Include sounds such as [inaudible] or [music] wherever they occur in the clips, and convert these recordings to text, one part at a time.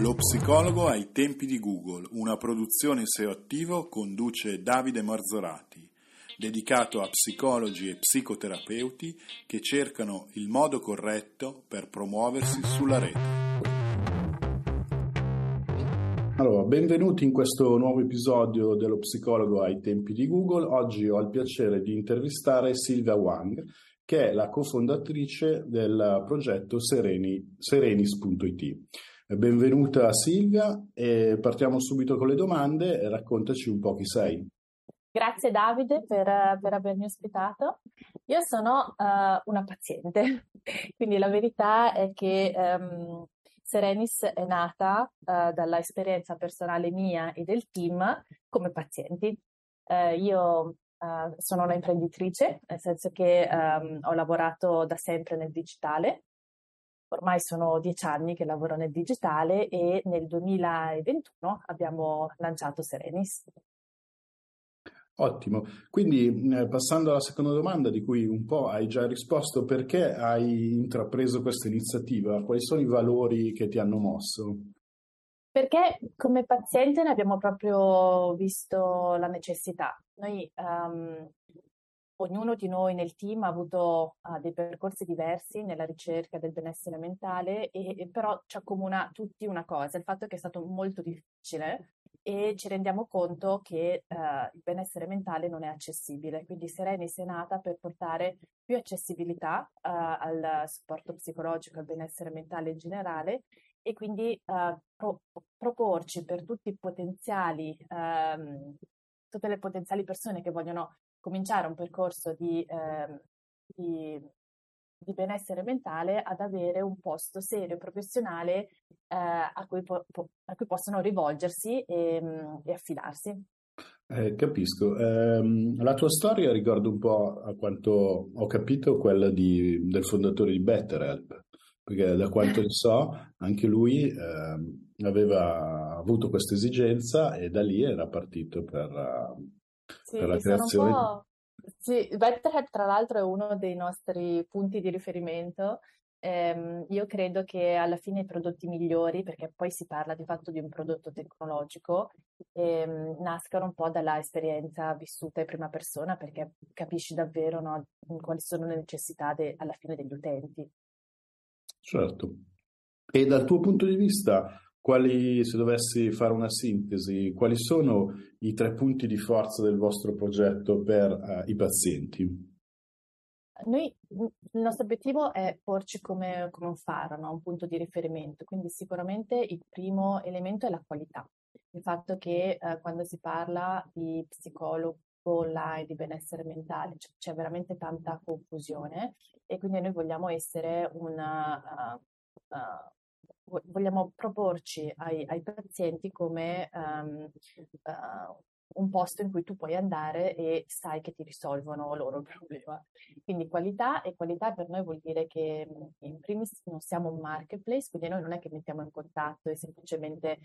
Lo psicologo ai tempi di Google, una produzione SEO attivo conduce Davide Marzorati, dedicato a psicologi e psicoterapeuti che cercano il modo corretto per promuoversi sulla rete. Allora, benvenuti in questo nuovo episodio dello psicologo ai tempi di Google. Oggi ho il piacere di intervistare Silvia Wang, che è la cofondatrice del progetto Sereni, serenis.it. Benvenuta Silvia e partiamo subito con le domande. Raccontaci un po' chi sei. Grazie Davide per, per avermi ospitato. Io sono uh, una paziente, [laughs] quindi la verità è che um, Serenis è nata uh, dalla esperienza personale mia e del team come pazienti. Uh, io sono un'imprenditrice, nel senso che um, ho lavorato da sempre nel digitale. Ormai sono dieci anni che lavoro nel digitale e nel 2021 abbiamo lanciato Serenis. Ottimo, quindi passando alla seconda domanda di cui un po' hai già risposto, perché hai intrapreso questa iniziativa? Quali sono i valori che ti hanno mosso? Perché come paziente ne abbiamo proprio visto la necessità. Noi, um, ognuno di noi nel team ha avuto uh, dei percorsi diversi nella ricerca del benessere mentale, e, e però ci accomuna tutti una cosa, il fatto che è stato molto difficile e ci rendiamo conto che uh, il benessere mentale non è accessibile. Quindi Serenis è nata per portare più accessibilità uh, al supporto psicologico, al benessere mentale in generale e quindi uh, pro- proporci per tutti i potenziali, um, tutte le potenziali persone che vogliono cominciare un percorso di, um, di di benessere mentale ad avere un posto serio e professionale eh, a, cui po- a, cui possono rivolgersi e, mm, e affidarsi. Eh, capisco. Eh, la tua storia ricorda un po', a quanto ho capito, quella di, del fondatore di BetterHelp, perché da quanto ne [laughs] so, anche lui eh, aveva avuto questa esigenza e da lì era partito per, sì, per la creazione. Sì, BetterHelp tra l'altro è uno dei nostri punti di riferimento. Eh, io credo che alla fine i prodotti migliori, perché poi si parla di fatto di un prodotto tecnologico, ehm, nascano un po' dalla esperienza vissuta in prima persona, perché capisci davvero no, quali sono le necessità de- alla fine degli utenti. Certo. E dal tuo punto di vista, quali, se dovessi fare una sintesi, quali sono i tre punti di forza del vostro progetto per uh, i pazienti? Noi, il nostro obiettivo è porci come, come un faro, no? un punto di riferimento, quindi sicuramente il primo elemento è la qualità. Il fatto che eh, quando si parla di psicologo online, di benessere mentale, c- c'è veramente tanta confusione e quindi noi vogliamo essere una, uh, vogliamo proporci ai, ai pazienti come um, uh, un posto in cui tu puoi andare e sai che ti risolvono loro il [laughs] problema. Quindi qualità e qualità per noi vuol dire che in primis non siamo un marketplace, quindi noi non è che mettiamo in contatto e semplicemente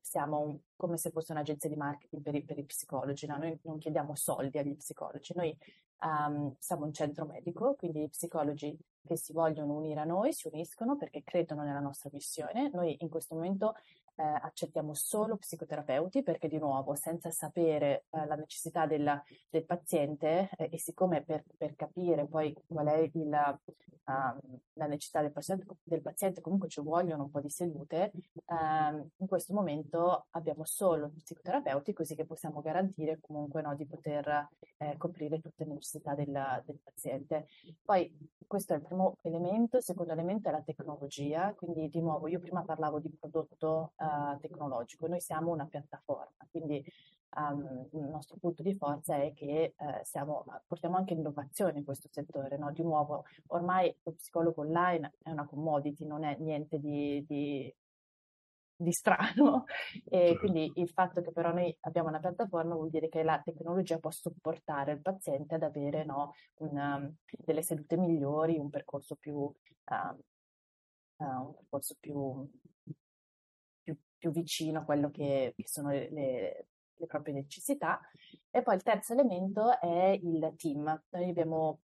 siamo un, come se fosse un'agenzia di marketing per i, per i psicologi, no? noi non chiediamo soldi agli psicologi, noi um, siamo un centro medico, quindi i psicologi che si vogliono unire a noi si uniscono perché credono nella nostra missione. Noi in questo momento eh, accettiamo solo psicoterapeuti perché di nuovo senza sapere eh, la necessità della, del paziente eh, e siccome per, per, capire poi qual è il, uh, la necessità del paziente, del paziente, comunque ci vogliono un po' di sedute, ehm, in questo momento abbiamo solo psicoterapeuti così che possiamo garantire comunque no, di poter eh, coprire tutte le necessità del, del paziente. Poi questo è il primo elemento, il secondo elemento è la tecnologia, quindi di nuovo io prima parlavo di prodotto uh, tecnologico, noi siamo una piattaforma, quindi um, il nostro punto di forza è che uh, siamo, portiamo anche innovazione in questo settore, no? di nuovo ormai lo psicologo online è una commodity, non è niente di, di di strano e quindi il fatto che però noi abbiamo una piattaforma vuol dire che la tecnologia può supportare il paziente ad avere no, una, delle sedute migliori, un percorso più, uh, uh, un percorso più, più, vicino a quello che, che sono le, le, le, proprie necessità. E poi il terzo elemento è il team. Noi abbiamo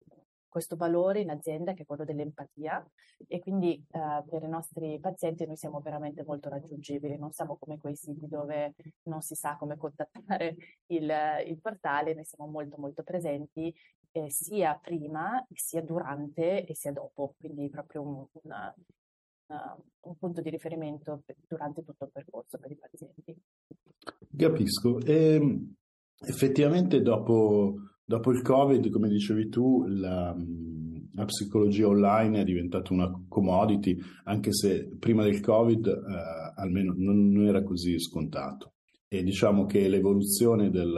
questo valore in azienda che è quello dell'empatia e quindi eh, per i nostri pazienti noi siamo veramente molto raggiungibili, non siamo come quei siti dove non si sa come contattare il, il portale, noi siamo molto molto presenti eh, sia prima, sia durante e sia dopo, quindi proprio un, una, una, un punto di riferimento per, durante tutto il percorso per i pazienti. Capisco. E, ehm, effettivamente dopo Dopo il Covid, come dicevi tu, la, la, psicologia online è diventata una commodity, anche se prima del Covid eh, almeno non, non, era così scontato. E diciamo che l'evoluzione del,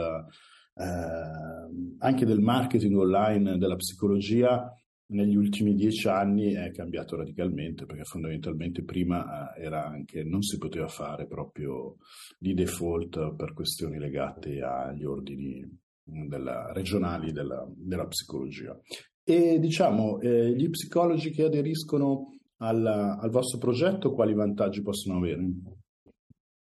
eh, anche del marketing online, della psicologia, negli ultimi dieci anni è cambiato radicalmente perché fondamentalmente prima eh, era anche, non si poteva fare proprio di default per questioni legate agli ordini della, regionali della, della, psicologia. E diciamo, eh, gli psicologi che aderiscono al, al vostro progetto, quali vantaggi possono avere?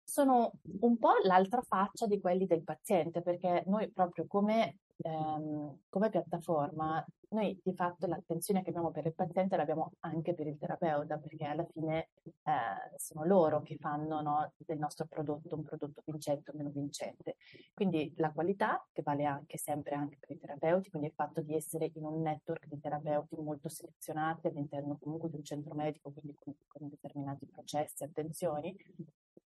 Sono un po' l'altra faccia di quelli del paziente, perché noi proprio come ehm, come piattaforma noi di fatto l'attenzione che abbiamo per il paziente l'abbiamo anche per il terapeuta, perché alla fine eh, sono loro che fanno no, del nostro prodotto un prodotto vincente o meno vincente. Quindi la qualità, che vale anche sempre anche per i terapeuti, quindi il fatto di essere in un network di terapeuti molto selezionati all'interno comunque di un centro medico, quindi con, con determinati processi e attenzioni,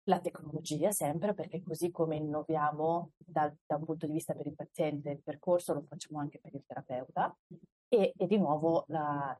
la tecnologia sempre, perché così come innoviamo da, da, un punto di vista per il paziente il percorso, lo facciamo anche per il terapeuta e, e di nuovo la,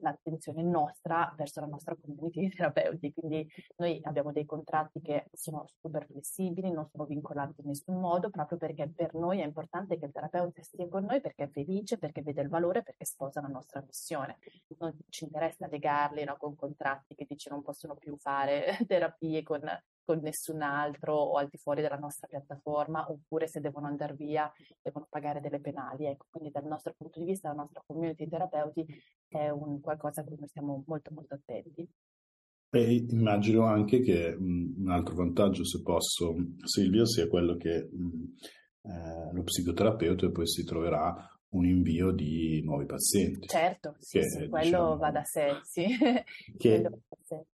l'attenzione nostra verso la nostra community [laughs] di terapeuti. Quindi noi abbiamo dei contratti che sono super flessibili, non sono vincolanti in nessun modo, proprio perché per noi è importante che il terapeuta stia con noi perché è felice, perché vede il valore, perché sposa la nostra missione. Non ci interessa legarli no, con contratti che dice non possono più fare [laughs] terapie con con nessun altro o al di fuori della nostra piattaforma, oppure se devono andare via devono pagare delle penali. Ecco, quindi dal nostro punto di vista, la nostra community terapeuti è un qualcosa a cui noi stiamo molto molto attenti. E immagino anche che mh, un altro vantaggio, se posso, Silvia, sia quello che mh, eh, lo psicoterapeuta poi si troverà un invio di nuovi pazienti. Certo, sì, che, sì, quello diciamo, va da sé, sì. [laughs] Che, da sé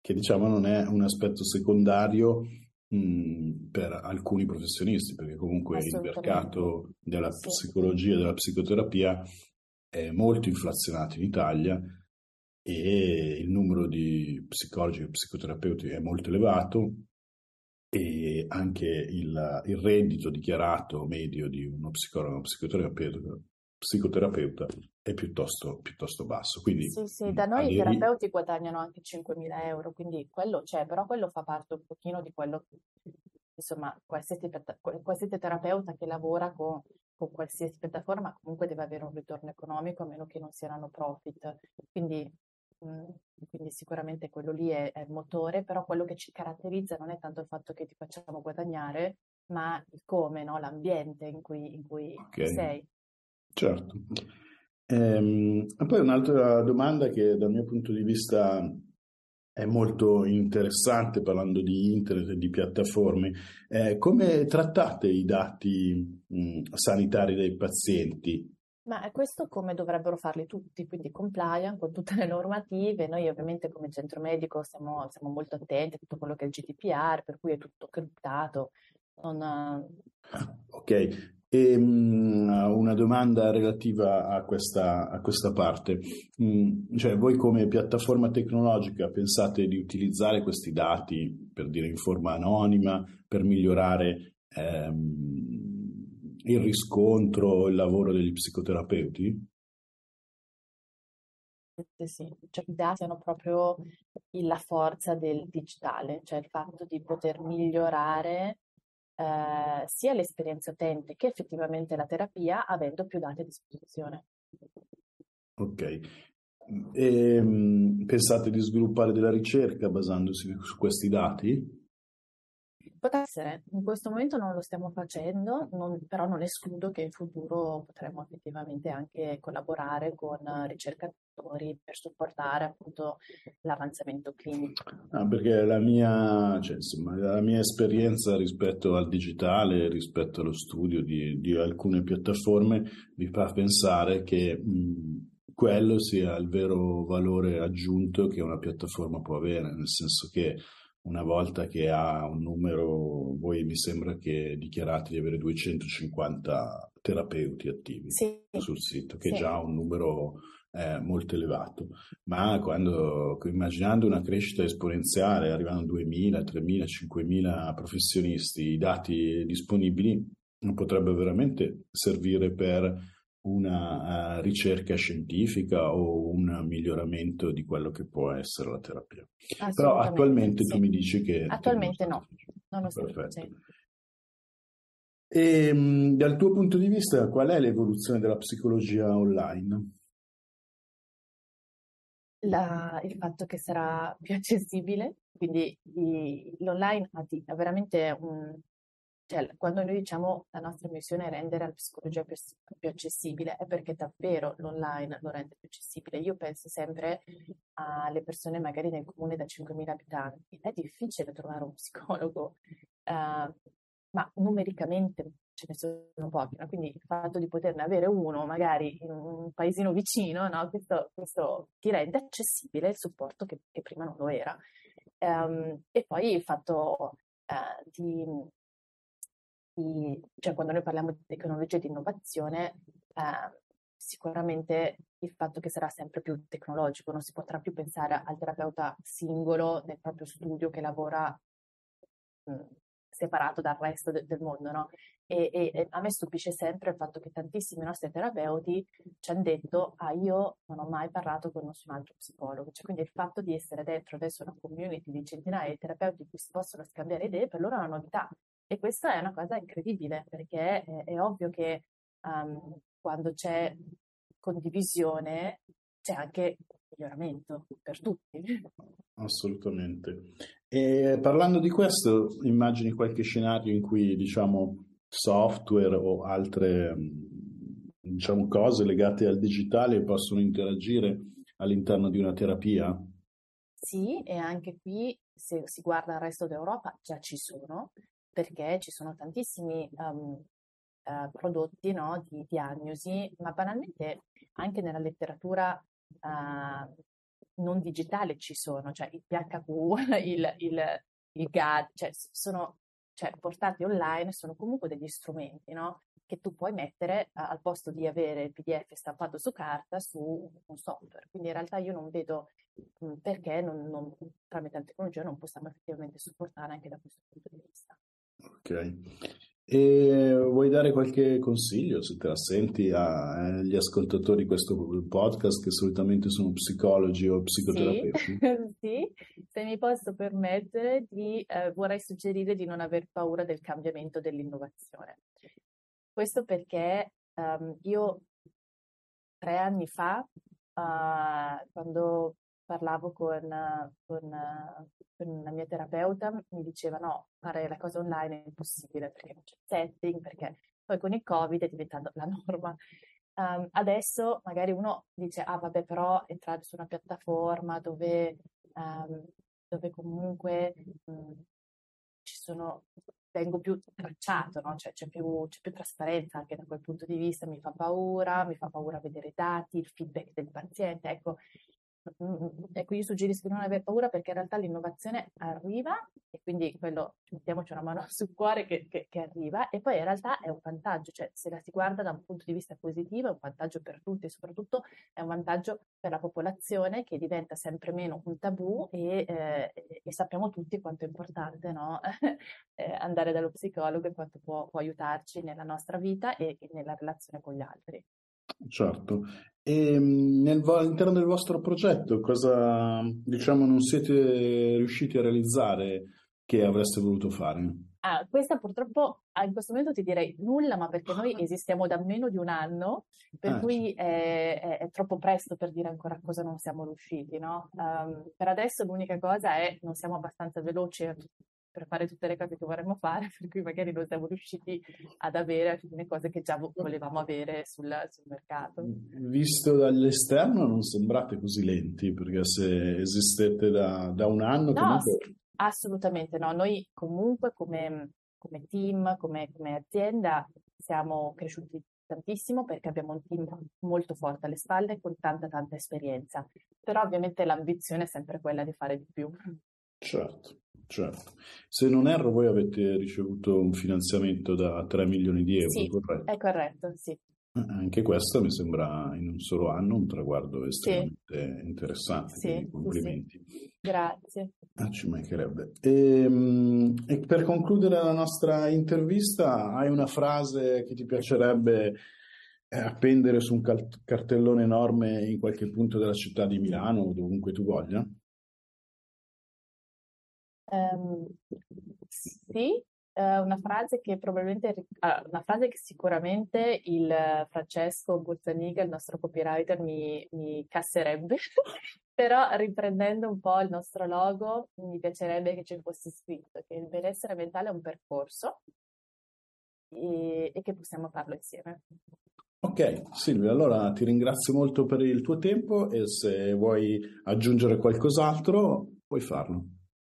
che diciamo non è un aspetto secondario mh, per alcuni professionisti, perché comunque il mercato della psicologia e della psicoterapia è molto inflazionato in Italia e il numero di psicologi e psicoterapeuti è molto elevato e anche il, il reddito dichiarato medio di uno psicologo o psicoterapeuta psicoterapeuta è piuttosto, piuttosto basso. Quindi, sì, sì, da noi i terapeuti guadagnano anche 5.000 euro, quindi quello c'è, però quello fa parte un pochino di quello insomma, qualsiasi, qualsiasi terapeuta che lavora con, con, qualsiasi piattaforma comunque deve avere un ritorno economico, a meno che non siano profit. Quindi, mh, quindi sicuramente quello lì è, è il motore, però quello che ci caratterizza non è tanto il fatto che ti facciamo guadagnare, ma il come, no? l'ambiente in cui, in cui okay. sei. Certo. Ehm, poi un'altra domanda che dal mio punto di vista è molto interessante parlando di internet e di piattaforme, eh, come trattate i dati mh, sanitari dei pazienti? Ma questo come dovrebbero farli tutti, quindi compliant con tutte le normative. Noi ovviamente come centro medico siamo, siamo molto attenti a tutto quello che è il GDPR, per cui è tutto criptato. Non... Ok, e, um, una domanda relativa a questa, a questa parte. Mm, cioè, voi come piattaforma tecnologica pensate di utilizzare questi dati, per dire in forma anonima, per migliorare ehm, il riscontro, il lavoro degli psicoterapeuti? Sì, cioè i dati hanno proprio la forza del digitale, cioè il fatto di poter migliorare eh, sia l'esperienza utente che effettivamente la terapia avendo più dati a disposizione. Ok. E, ehm, pensate di sviluppare della ricerca basandosi su questi dati? Può essere, in questo momento non lo stiamo facendo, non, però non escludo che in futuro potremo effettivamente anche collaborare con ricercatori per supportare appunto l'avanzamento clinico. Ah, perché la mia, cioè, insomma, la mia esperienza rispetto al digitale, rispetto allo studio di, di alcune piattaforme, mi fa pensare che mh, quello sia il vero valore aggiunto che una piattaforma può avere, nel senso che una volta che ha un numero, voi mi sembra che dichiarate di avere 250 terapeuti attivi sì. sul sito, che sì. è già un numero eh, molto elevato, ma quando immaginando una crescita esponenziale, arrivano 2.000, 3.000, 5.000 professionisti, i dati disponibili potrebbero veramente servire per una uh, ricerca scientifica o un miglioramento di quello che può essere la terapia. Però attualmente sì. tu mi dici che... Attualmente no, non lo Perfetto. E, dal tuo punto di vista, qual è l'evoluzione della psicologia online? La, il fatto che sarà più accessibile, quindi i, l'online ha, ha veramente un, cioè, quando noi diciamo la nostra missione è rendere la psicologia più, più, accessibile, è perché davvero l'online lo rende più accessibile. Io penso sempre alle persone magari nel comune da 5.000 abitanti. È difficile trovare un psicologo, uh, ma numericamente ce ne sono pochi, no? quindi il fatto di poterne avere uno magari in un paesino vicino, no? questo, questo, ti rende accessibile il supporto che, che prima non lo era. Um, e poi il fatto uh, di cioè quando noi parliamo di tecnologia e di innovazione, eh, sicuramente il fatto che sarà sempre più tecnologico, non si potrà più pensare al terapeuta singolo nel proprio studio che lavora mh, separato dal resto de- del mondo, no? E, e, e, a me stupisce sempre il fatto che tantissimi nostri terapeuti ci hanno detto ah io non ho mai parlato con nessun altro psicologo, cioè quindi il fatto di essere dentro adesso una community di centinaia di terapeuti in cui si possono scambiare idee per loro è una novità, e questa è una cosa incredibile perché è, è ovvio che um, quando c'è condivisione c'è anche miglioramento per tutti. Assolutamente. E parlando di questo, immagini qualche scenario in cui diciamo software o altre diciamo, cose legate al digitale possono interagire all'interno di una terapia? Sì, e anche qui se si guarda il resto d'Europa già ci sono, perché ci sono tantissimi um, uh, prodotti no, di diagnosi, ma banalmente anche nella letteratura uh, non digitale ci sono, cioè il PHQ, [laughs] il, il, il GAD, cioè sono cioè, portati online, sono comunque degli strumenti no, che tu puoi mettere uh, al posto di avere il PDF stampato su carta su un software. Quindi in realtà io non vedo perché non, non, tramite la tecnologia non possiamo effettivamente supportare anche da questo punto di vista. Ok. E vuoi dare qualche consiglio, se te la senti, agli ascoltatori di questo podcast che solitamente sono psicologi o psicoterapeuti? Sì, [laughs] sì. se mi posso permettere, di, eh, vorrei suggerire di non aver paura del cambiamento dell'innovazione. Questo perché um, io tre anni fa, uh, quando parlavo con, con, con, la mia terapeuta, mi diceva no, fare la cosa online è impossibile perché non c'è setting, perché poi con il Covid è diventata la norma. Um, adesso magari uno dice, ah vabbè, però entrare su una piattaforma dove, um, dove comunque um, ci sono, vengo più tracciato, no? cioè, c'è, più, c'è più trasparenza anche da quel punto di vista, mi fa paura, mi fa paura vedere i dati, il feedback del paziente. Ecco, Ecco, io suggerisco di non avere paura perché in realtà l'innovazione arriva e quindi quello, mettiamoci una mano [laughs] sul cuore che, che, che, arriva e poi in realtà è un vantaggio, cioè se la si guarda da un punto di vista positivo è un vantaggio per tutti e soprattutto è un vantaggio per la popolazione che diventa sempre meno un tabù e, eh, e sappiamo tutti quanto è importante no? [laughs] eh, andare dallo psicologo e quanto può, può aiutarci nella nostra vita e, e nella relazione con gli altri. Certo. E ehm, nel, all'interno del vostro progetto cosa, diciamo, non siete riusciti a realizzare che avreste voluto fare? Ah, questa purtroppo in questo momento ti direi nulla, ma perché noi esistiamo da meno di un anno, per ah, cui è, è, è, troppo presto per dire ancora cosa non siamo riusciti, no? Um, per adesso l'unica cosa è non siamo abbastanza veloci per fare tutte le cose che vorremmo fare, [laughs] per cui magari non siamo riusciti ad avere alcune cose che già volevamo avere sul, sul mercato. Visto dall'esterno non sembrate così lenti, perché se esistete da, da un anno... No, comunque... assolutamente no. Noi comunque come, come team, come, come azienda siamo cresciuti tantissimo perché abbiamo un team molto forte alle spalle con tanta tanta esperienza, però ovviamente l'ambizione è sempre quella di fare di più. Certo, certo. Se non erro, voi avete ricevuto un finanziamento da 3 milioni di euro, sì, corretto? È corretto, sì. Eh, anche questo mi sembra in un solo anno un traguardo estremamente sì. interessante, sì, complimenti. Sì, Grazie. Ah, ci mancherebbe. E, ehm, e, per concludere la nostra intervista, hai una frase che ti piacerebbe eh, appendere su un cartellone enorme in qualche punto della città di Milano o dovunque tu voglia? Um, sì, uh, una frase uh, una frase che sicuramente il Francesco Burzaniga, il nostro copywriter, mi, mi casserebbe, [laughs] però riprendendo un po' il nostro logo, mi piacerebbe che ci fosse scritto che il benessere mentale è un percorso e, e che possiamo farlo insieme. Ok, Silvia, allora ti ringrazio molto per il tuo tempo e se vuoi aggiungere qualcos'altro puoi farlo.